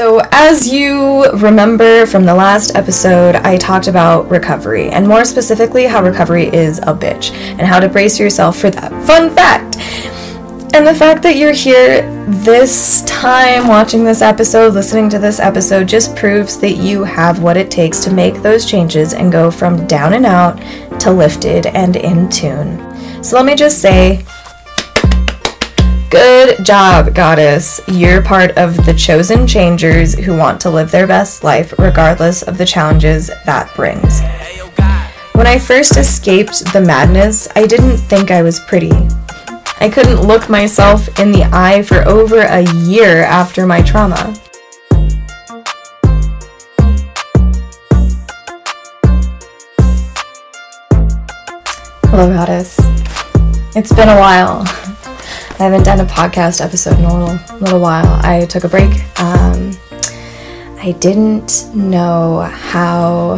So, as you remember from the last episode, I talked about recovery, and more specifically, how recovery is a bitch, and how to brace yourself for that fun fact. And the fact that you're here this time watching this episode, listening to this episode, just proves that you have what it takes to make those changes and go from down and out to lifted and in tune. So, let me just say, Good job, goddess. You're part of the chosen changers who want to live their best life regardless of the challenges that brings. When I first escaped the madness, I didn't think I was pretty. I couldn't look myself in the eye for over a year after my trauma. Hello, goddess. It's been a while. I haven't done a podcast episode in a little, while. I took a break. Um, I didn't know how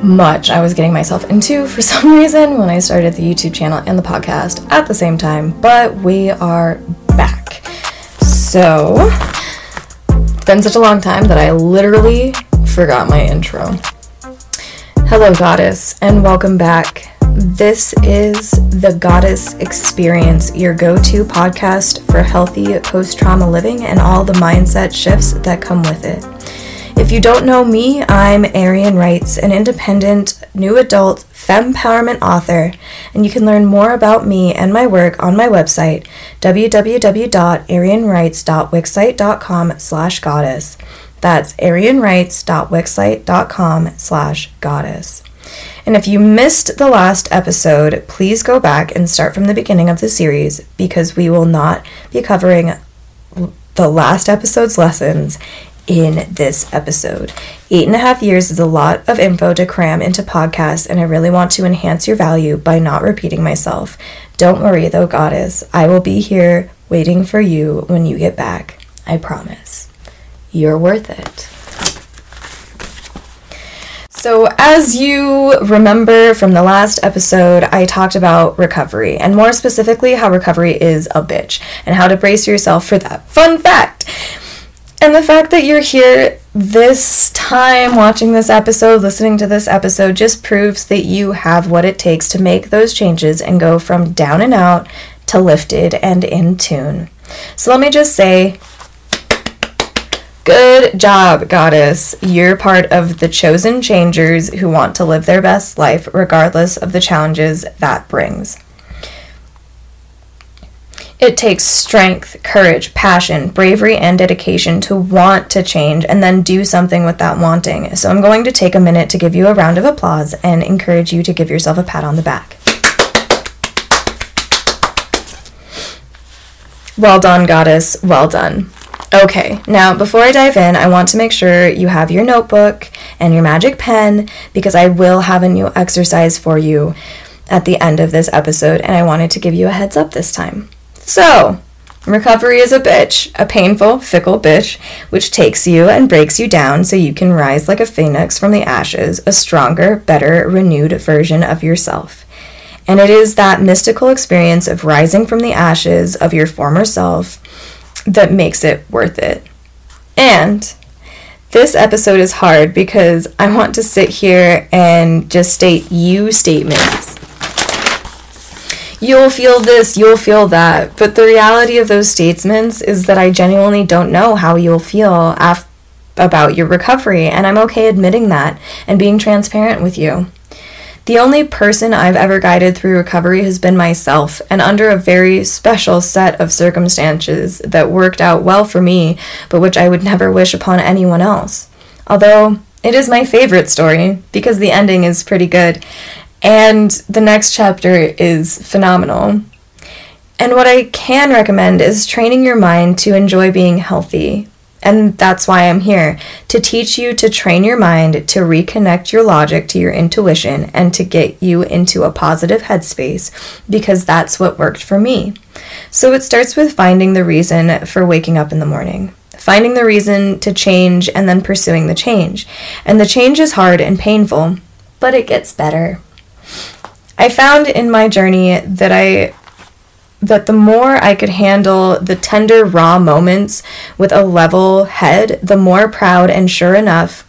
much I was getting myself into for some reason when I started the YouTube channel and the podcast at the same time, but we are back. So, it's been such a long time that I literally forgot my intro. Hello, Goddess, and welcome back this is the Goddess Experience, your go to podcast for healthy post trauma living and all the mindset shifts that come with it. If you don't know me, I'm Eirian Writes, an independent, new adult, fem empowerment author, and you can learn more about me and my work on my website, www.eirianwrites.wixsite.com slash goddess. That's eirianwrites.wixsite.com slash goddess. And if you missed the last episode, please go back and start from the beginning of the series because we will not be covering the last episode's lessons in this episode. Eight and a half years is a lot of info to cram into podcasts, and I really want to enhance your value by not repeating myself. Don't worry though, Goddess, I will be here waiting for you when you get back. I promise. You're worth it. So, as you remember from the last episode, I talked about recovery, and more specifically, how recovery is a bitch, and how to brace yourself for that fun fact. And the fact that you're here this time watching this episode, listening to this episode, just proves that you have what it takes to make those changes and go from down and out to lifted and in tune. So, let me just say, Good job, goddess. You're part of the chosen changers who want to live their best life regardless of the challenges that brings. It takes strength, courage, passion, bravery, and dedication to want to change and then do something with that wanting. So, I'm going to take a minute to give you a round of applause and encourage you to give yourself a pat on the back. Well done, goddess. Well done. Okay, now before I dive in, I want to make sure you have your notebook and your magic pen because I will have a new exercise for you at the end of this episode, and I wanted to give you a heads up this time. So, recovery is a bitch, a painful, fickle bitch, which takes you and breaks you down so you can rise like a phoenix from the ashes, a stronger, better, renewed version of yourself. And it is that mystical experience of rising from the ashes of your former self that makes it worth it. And this episode is hard because I want to sit here and just state you statements. You'll feel this, you'll feel that, but the reality of those statements is that I genuinely don't know how you'll feel af- about your recovery, and I'm okay admitting that and being transparent with you. The only person I've ever guided through recovery has been myself, and under a very special set of circumstances that worked out well for me, but which I would never wish upon anyone else. Although, it is my favorite story, because the ending is pretty good, and the next chapter is phenomenal. And what I can recommend is training your mind to enjoy being healthy, and that's why I'm here to teach you to train your mind to reconnect your logic to your intuition and to get you into a positive headspace because that's what worked for me. So it starts with finding the reason for waking up in the morning, finding the reason to change and then pursuing the change. And the change is hard and painful, but it gets better. I found in my journey that I that the more I could handle the tender, raw moments with a level head, the more proud and sure enough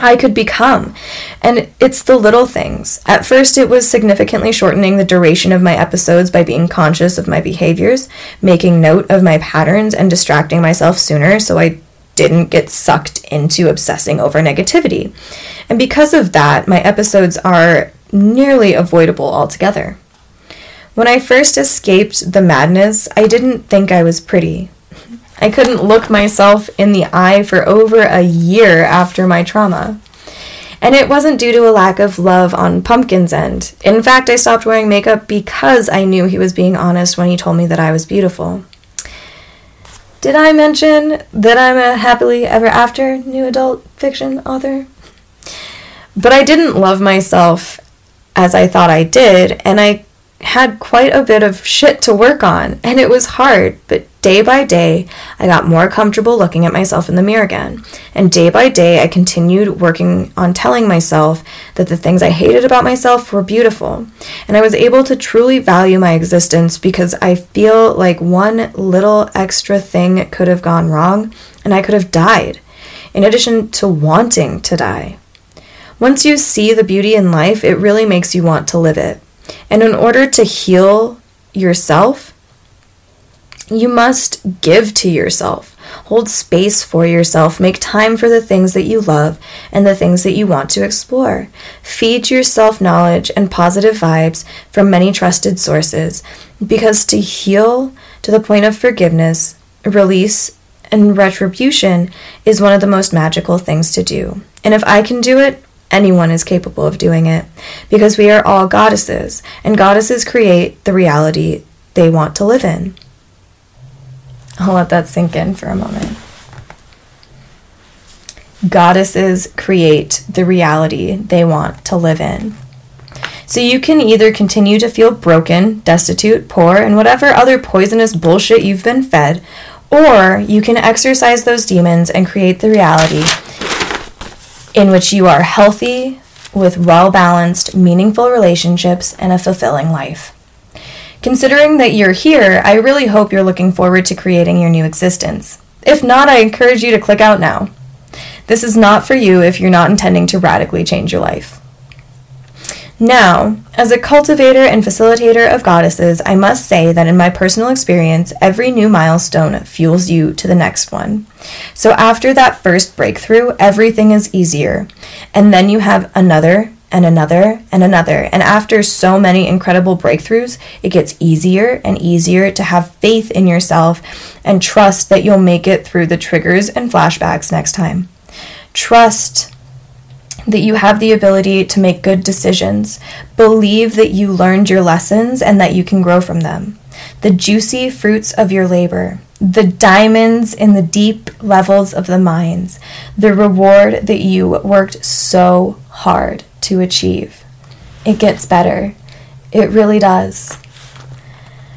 I could become. And it's the little things. At first, it was significantly shortening the duration of my episodes by being conscious of my behaviors, making note of my patterns, and distracting myself sooner so I didn't get sucked into obsessing over negativity. And because of that, my episodes are nearly avoidable altogether. When I first escaped the madness, I didn't think I was pretty. I couldn't look myself in the eye for over a year after my trauma. And it wasn't due to a lack of love on Pumpkin's end. In fact, I stopped wearing makeup because I knew he was being honest when he told me that I was beautiful. Did I mention that I'm a happily ever after new adult fiction author? But I didn't love myself as I thought I did, and I had quite a bit of shit to work on, and it was hard, but day by day, I got more comfortable looking at myself in the mirror again. And day by day, I continued working on telling myself that the things I hated about myself were beautiful. And I was able to truly value my existence because I feel like one little extra thing could have gone wrong, and I could have died, in addition to wanting to die. Once you see the beauty in life, it really makes you want to live it. And in order to heal yourself, you must give to yourself, hold space for yourself, make time for the things that you love and the things that you want to explore. Feed yourself knowledge and positive vibes from many trusted sources because to heal to the point of forgiveness, release, and retribution is one of the most magical things to do. And if I can do it, anyone is capable of doing it because we are all goddesses, and goddesses create the reality they want to live in. I'll let that sink in for a moment. Goddesses create the reality they want to live in. So you can either continue to feel broken, destitute, poor, and whatever other poisonous bullshit you've been fed, or you can exercise those demons and create the reality in which you are healthy, with well balanced, meaningful relationships, and a fulfilling life. Considering that you're here, I really hope you're looking forward to creating your new existence. If not, I encourage you to click out now. This is not for you if you're not intending to radically change your life. Now, as a cultivator and facilitator of goddesses, I must say that in my personal experience, every new milestone fuels you to the next one. So after that first breakthrough, everything is easier. And then you have another and another and another. And after so many incredible breakthroughs, it gets easier and easier to have faith in yourself and trust that you'll make it through the triggers and flashbacks next time. Trust that you have the ability to make good decisions. Believe that you learned your lessons and that you can grow from them. The juicy fruits of your labor, the diamonds in the deep levels of the mines, the reward that you worked so hard to achieve. It gets better. It really does.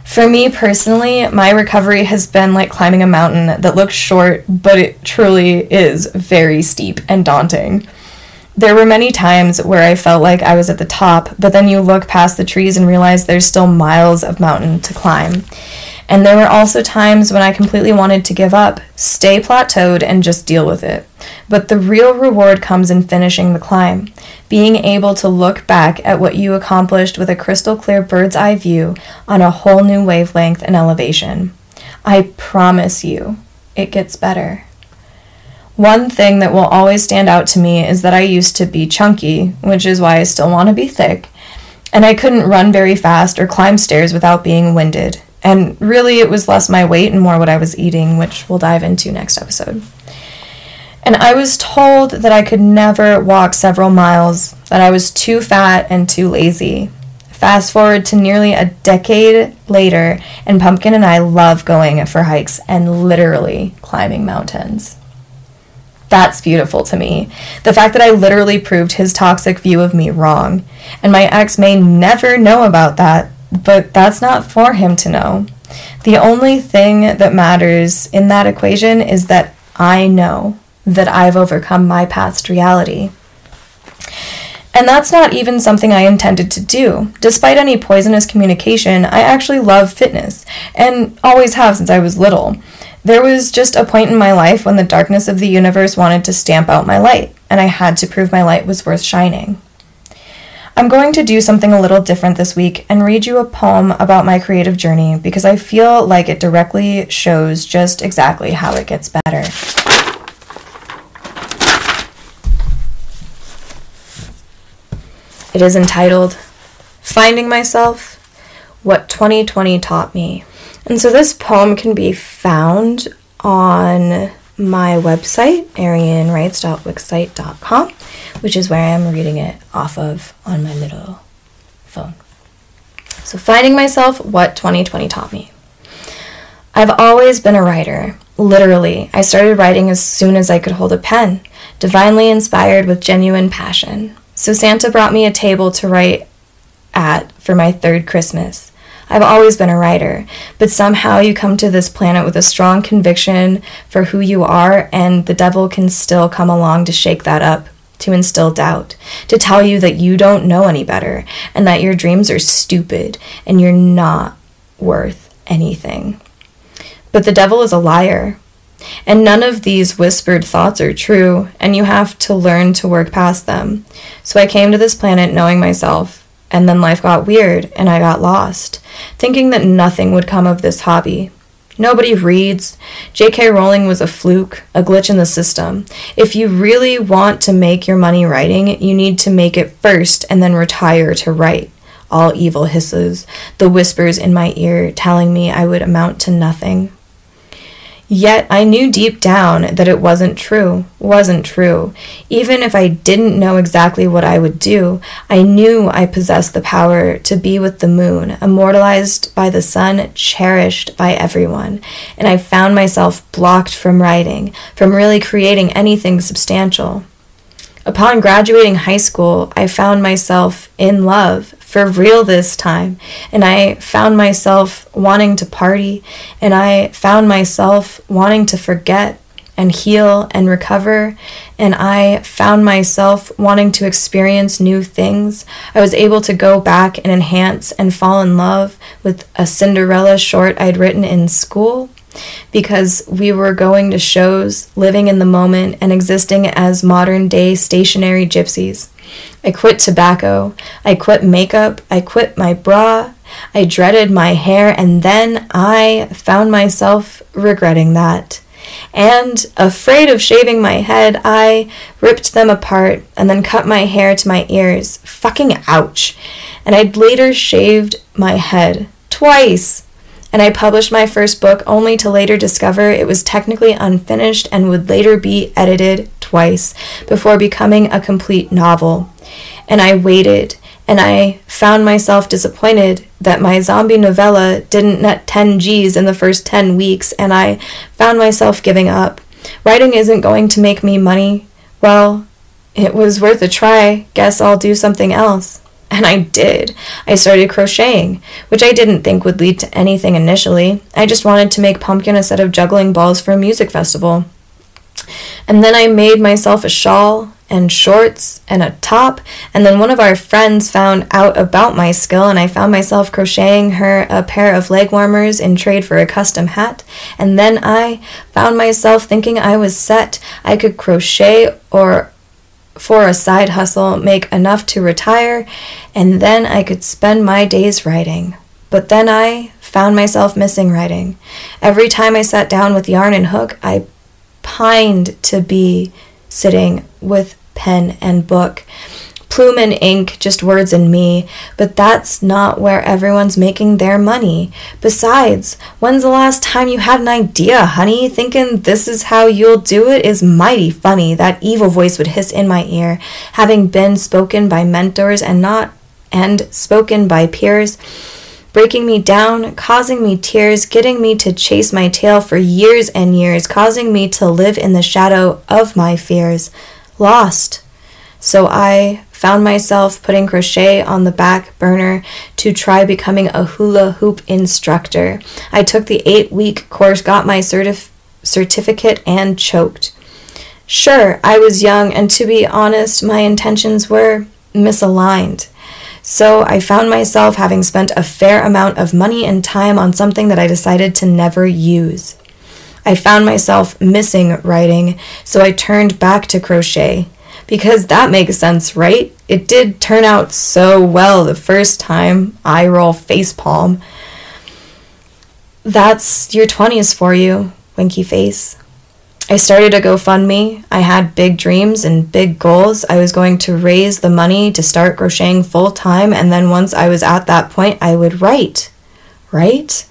For me personally, my recovery has been like climbing a mountain that looks short, but it truly is very steep and daunting. There were many times where I felt like I was at the top, but then you look past the trees and realize there's still miles of mountain to climb. And there were also times when I completely wanted to give up, stay plateaued, and just deal with it. But the real reward comes in finishing the climb, being able to look back at what you accomplished with a crystal clear bird's eye view on a whole new wavelength and elevation. I promise you, it gets better. One thing that will always stand out to me is that I used to be chunky, which is why I still want to be thick, and I couldn't run very fast or climb stairs without being winded. And really, it was less my weight and more what I was eating, which we'll dive into next episode. And I was told that I could never walk several miles, that I was too fat and too lazy. Fast forward to nearly a decade later, and Pumpkin and I love going for hikes and literally climbing mountains. That's beautiful to me. The fact that I literally proved his toxic view of me wrong. And my ex may never know about that, but that's not for him to know. The only thing that matters in that equation is that I know that I've overcome my past reality. And that's not even something I intended to do. Despite any poisonous communication, I actually love fitness, and always have since I was little. There was just a point in my life when the darkness of the universe wanted to stamp out my light, and I had to prove my light was worth shining. I'm going to do something a little different this week and read you a poem about my creative journey because I feel like it directly shows just exactly how it gets better. It is entitled Finding Myself What 2020 Taught Me. And so this poem can be found on my website, eirianwrites.wixsite.com, which is where I am reading it off of on my little phone. So, finding myself, what 2020 taught me. I've always been a writer. Literally, I started writing as soon as I could hold a pen, divinely inspired with genuine passion. So, Santa brought me a table to write at for my third Christmas. I've always been a writer, but somehow you come to this planet with a strong conviction for who you are, and the devil can still come along to shake that up, to instill doubt, to tell you that you don't know any better, and that your dreams are stupid and you're not worth anything. But the devil is a liar. And none of these whispered thoughts are true, and you have to learn to work past them. So I came to this planet knowing myself and then life got weird and I got lost, thinking that nothing would come of this hobby. Nobody reads. J.K. Rowling was a fluke, a glitch in the system. If you really want to make your money writing, you need to make it first and then retire to write. All evil hisses, the whispers in my ear telling me I would amount to nothing. Yet I knew deep down that it wasn't true, wasn't true. Even if I didn't know exactly what I would do, I knew I possessed the power to be with the moon, immortalized by the sun, cherished by everyone. And I found myself blocked from writing, from really creating anything substantial. Upon graduating high school, I found myself in love for real this time. And I found myself wanting to party, and I found myself wanting to forget and heal and recover. And I found myself wanting to experience new things. I was able to go back and enhance and fall in love with a Cinderella short I'd written in school because we were going to shows, living in the moment, and existing as modern day stationary gypsies. I quit tobacco. I quit makeup. I quit my bra. I dreaded my hair, and then I found myself regretting that. And afraid of shaving my head, I ripped them apart and then cut my hair to my ears. Fucking ouch. And I'd later shaved my head twice and I published my first book only to later discover it was technically unfinished and would later be edited twice before becoming a complete novel. And I waited, and I found myself disappointed that my zombie novella didn't net 10 G's in the first 10 weeks, and I found myself giving up. Writing isn't going to make me money. Well, it was worth a try. Guess I'll do something else. And I did. I started crocheting, which I didn't think would lead to anything initially. I just wanted to make pumpkin a set of juggling balls for a music festival. And then I made myself a shawl and shorts and a top. And then one of our friends found out about my skill, and I found myself crocheting her a pair of leg warmers in trade for a custom hat. And then I found myself thinking I was set. I could crochet or for a side hustle, make enough to retire, and then I could spend my days writing. But then I found myself missing writing. Every time I sat down with yarn and hook, I pined to be sitting with pen and book plume and ink, just words and me, but that's not where everyone's making their money. Besides, when's the last time you had an idea, honey? Thinking this is how you'll do it is mighty funny. That evil voice would hiss in my ear, having been spoken by mentors and not and spoken by peers breaking me down, causing me tears, getting me to chase my tail for years and years, causing me to live in the shadow of my fears. Lost. So I found myself putting crochet on the back burner to try becoming a hula hoop instructor. I took the eight week course, got my certif- certificate, and choked. Sure, I was young, and to be honest, my intentions were misaligned. So I found myself having spent a fair amount of money and time on something that I decided to never use. I found myself missing writing, so I turned back to crochet. Because that makes sense, right? It did turn out so well the first time. I roll facepalm. That's your 20s for you, winky face. I started a GoFundMe. I had big dreams and big goals. I was going to raise the money to start crocheting full time, and then once I was at that point, I would write. Right?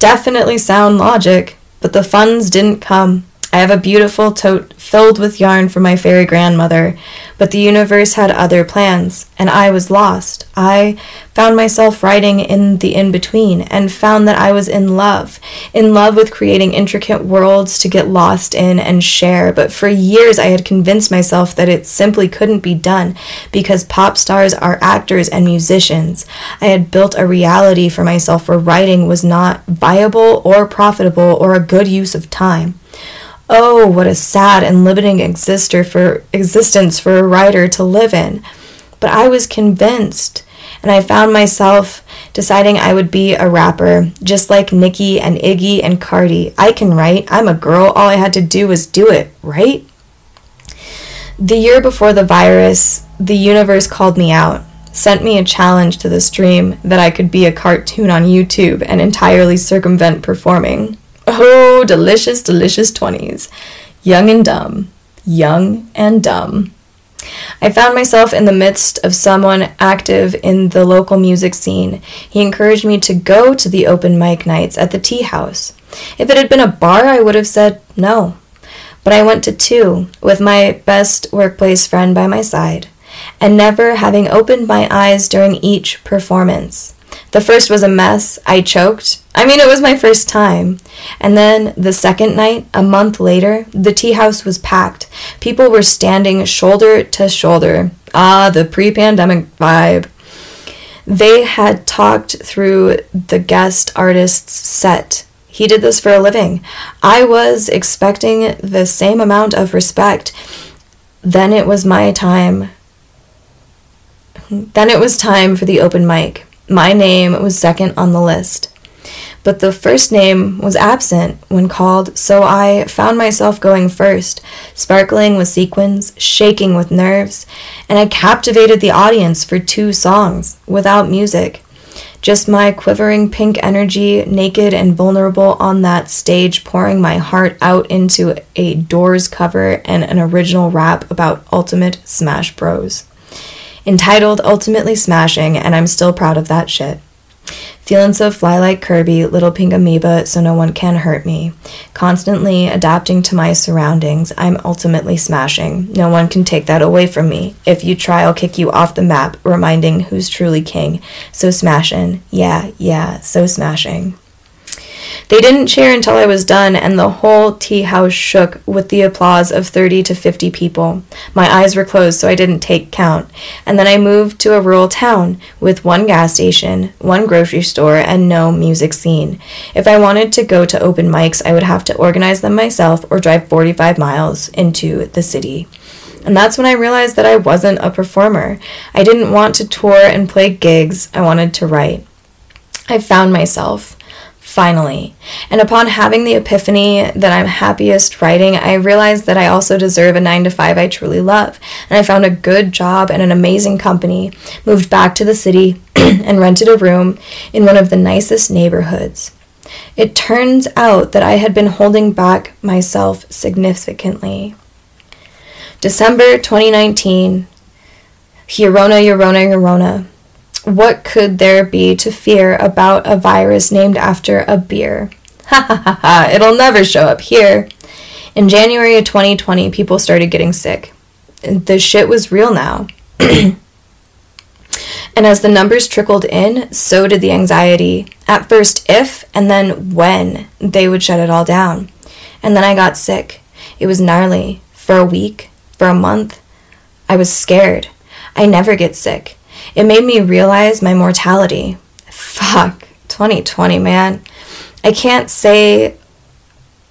Definitely sound logic, but the funds didn't come. I have a beautiful tote filled with yarn for my fairy grandmother, but the universe had other plans, and I was lost. I found myself writing in the in between and found that I was in love, in love with creating intricate worlds to get lost in and share. But for years, I had convinced myself that it simply couldn't be done because pop stars are actors and musicians. I had built a reality for myself where writing was not viable or profitable or a good use of time. Oh, what a sad and limiting exister for existence for a writer to live in. But I was convinced, and I found myself deciding I would be a rapper, just like Nicki and Iggy and Cardi. I can write. I'm a girl. All I had to do was do it, right? The year before the virus, the universe called me out, sent me a challenge to this dream that I could be a cartoon on YouTube and entirely circumvent performing. Oh, delicious, delicious 20s. Young and dumb. Young and dumb. I found myself in the midst of someone active in the local music scene. He encouraged me to go to the open mic nights at the tea house. If it had been a bar, I would have said no. But I went to two, with my best workplace friend by my side, and never having opened my eyes during each performance. The first was a mess. I choked. I mean, it was my first time. And then the second night, a month later, the tea house was packed. People were standing shoulder to shoulder. Ah, the pre pandemic vibe. They had talked through the guest artist's set. He did this for a living. I was expecting the same amount of respect. Then it was my time. Then it was time for the open mic. My name was second on the list. But the first name was absent when called, so I found myself going first, sparkling with sequins, shaking with nerves, and I captivated the audience for two songs without music. Just my quivering pink energy, naked and vulnerable on that stage, pouring my heart out into a Doors cover and an original rap about Ultimate Smash Bros entitled Ultimately Smashing, and I'm still proud of that shit. Feeling so fly like Kirby, little pink amoeba, so no one can hurt me. Constantly adapting to my surroundings, I'm ultimately smashing. No one can take that away from me. If you try, I'll kick you off the map, reminding who's truly king. So smashing. Yeah, yeah, so smashing. They didn't cheer until I was done, and the whole tea house shook with the applause of 30 to 50 people. My eyes were closed, so I didn't take count. And then I moved to a rural town with one gas station, one grocery store, and no music scene. If I wanted to go to open mics, I would have to organize them myself or drive 45 miles into the city. And that's when I realized that I wasn't a performer. I didn't want to tour and play gigs, I wanted to write. I found myself finally. And upon having the epiphany that I'm happiest writing, I realized that I also deserve a 9 to 5 I truly love. And I found a good job and an amazing company, moved back to the city, and rented a room in one of the nicest neighborhoods. It turns out that I had been holding back myself significantly. December 2019, Yorona, Yorona, Yorona what could there be to fear about a virus named after a beer? Ha ha ha ha, it'll never show up here. In January of 2020, people started getting sick. The shit was real now. and as the numbers trickled in, so did the anxiety. At first, if and then when they would shut it all down. And then I got sick. It was gnarly. For a week, for a month, I was scared. I never get sick. It made me realize my mortality. Fuck, 2020, man. I can't say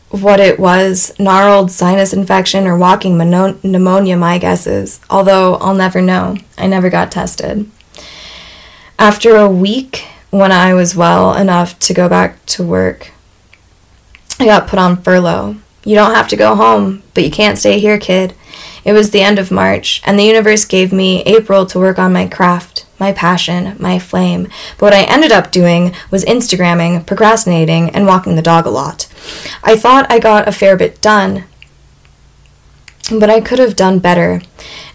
what it was gnarled sinus infection or walking pneumonia, my guess is, although I'll never know. I never got tested. After a week, when I was well enough to go back to work, I got put on furlough. You don't have to go home, but you can't stay here, kid. It was the end of March, and the universe gave me April to work on my craft, my passion, my flame. But what I ended up doing was Instagramming, procrastinating, and walking the dog a lot. I thought I got a fair bit done, but I could have done better.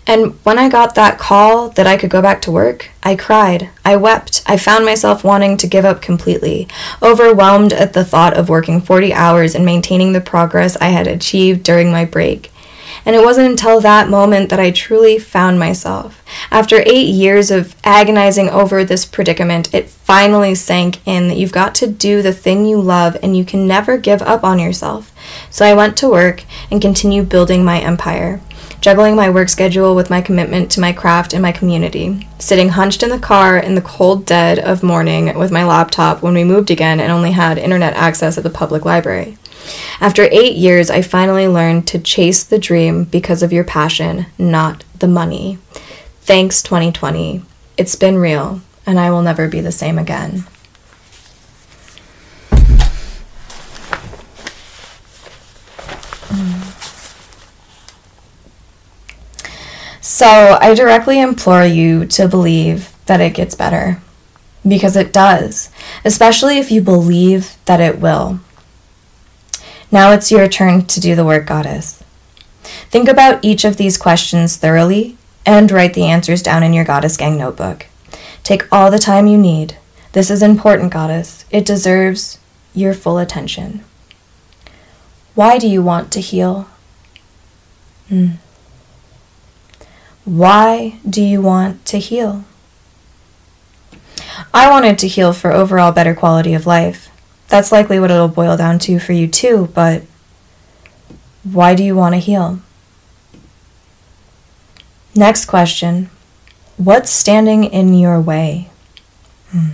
And when I got that call that I could go back to work, I cried. I wept. I found myself wanting to give up completely, overwhelmed at the thought of working 40 hours and maintaining the progress I had achieved during my break. And it wasn't until that moment that I truly found myself. After eight years of agonizing over this predicament, it finally sank in that you've got to do the thing you love and you can never give up on yourself. So I went to work and continued building my empire juggling my work schedule with my commitment to my craft and my community, sitting hunched in the car in the cold dead of morning with my laptop when we moved again and only had internet access at the public library. After eight years, I finally learned to chase the dream because of your passion, not the money. Thanks, 2020. It's been real, and I will never be the same again. So I directly implore you to believe that it gets better. Because it does, especially if you believe that it will. Now it's your turn to do the work, Goddess. Think about each of these questions thoroughly and write the answers down in your Goddess Gang notebook. Take all the time you need. This is important, Goddess. It deserves your full attention. Why do you want to heal? Hmm. Why do you want to heal? I wanted to heal for overall better quality of life. That's likely what it'll boil down to for you too, but why do you want to heal? Next question What's standing in your way? Hmm.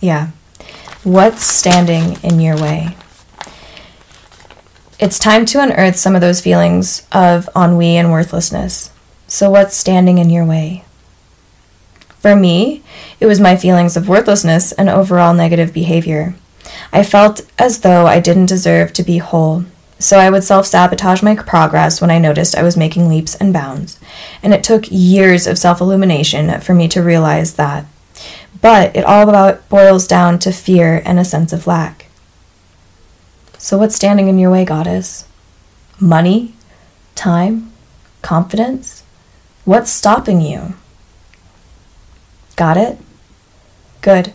Yeah. What's standing in your way? It's time to unearth some of those feelings of ennui and worthlessness. So, what's standing in your way? For me, it was my feelings of worthlessness and overall negative behavior. I felt as though I didn't deserve to be whole, so I would self sabotage my progress when I noticed I was making leaps and bounds. And it took years of self illumination for me to realize that. But it all about boils down to fear and a sense of lack. So, what's standing in your way, goddess? Money? Time? Confidence? What's stopping you? Got it? Good.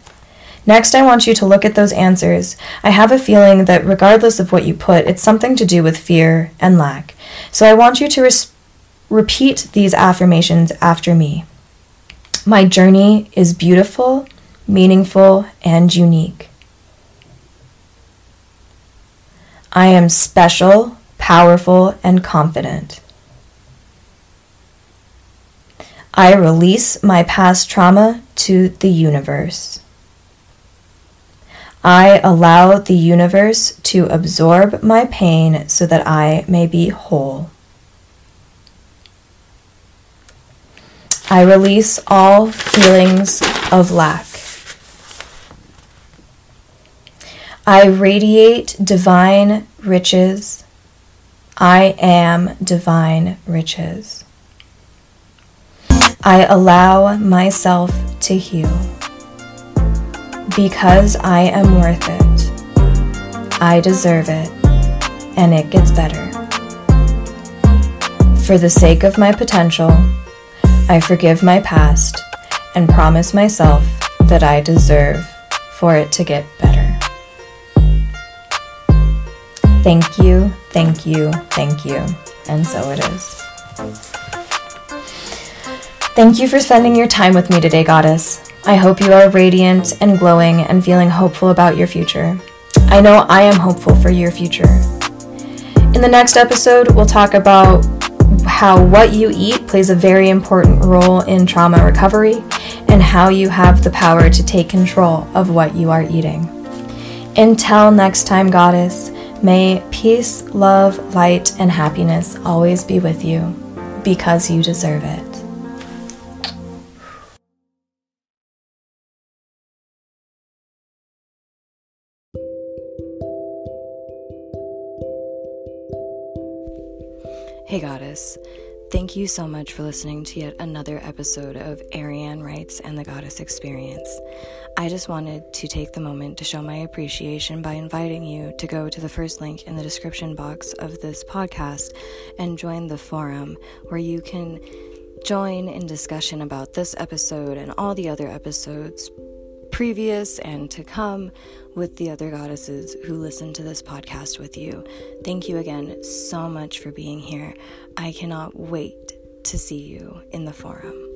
Next, I want you to look at those answers. I have a feeling that regardless of what you put, it's something to do with fear and lack. So I want you to res- repeat these affirmations after me. My journey is beautiful, meaningful, and unique. I am special, powerful, and confident. I release my past trauma to the universe. I allow the universe to absorb my pain so that I may be whole. I release all feelings of lack. I radiate divine riches. I am divine riches. I allow myself to heal. Because I am worth it. I deserve it. And it gets better. For the sake of my potential, I forgive my past and promise myself that I deserve for it to get better. Thank you, thank you, thank you. And so it is. Thank you for spending your time with me today, Goddess. I hope you are radiant and glowing and feeling hopeful about your future. I know I am hopeful for your future. In the next episode, we'll talk about how what you eat plays a very important role in trauma recovery and how you have the power to take control of what you are eating. Until next time, Goddess, May peace, love, light, and happiness always be with you because you deserve it. Hey, Goddess. Thank you so much for listening to yet another episode of Eirian Writes and the Goddess Experience. I just wanted to take the moment to show my appreciation by inviting you to go to the first link in the description box of this podcast and join the forum where you can join in discussion about this episode and all the other episodes previous and to come with the other goddesses who listen to this podcast with you. Thank you again so much for being here. I cannot wait to see you in the forum.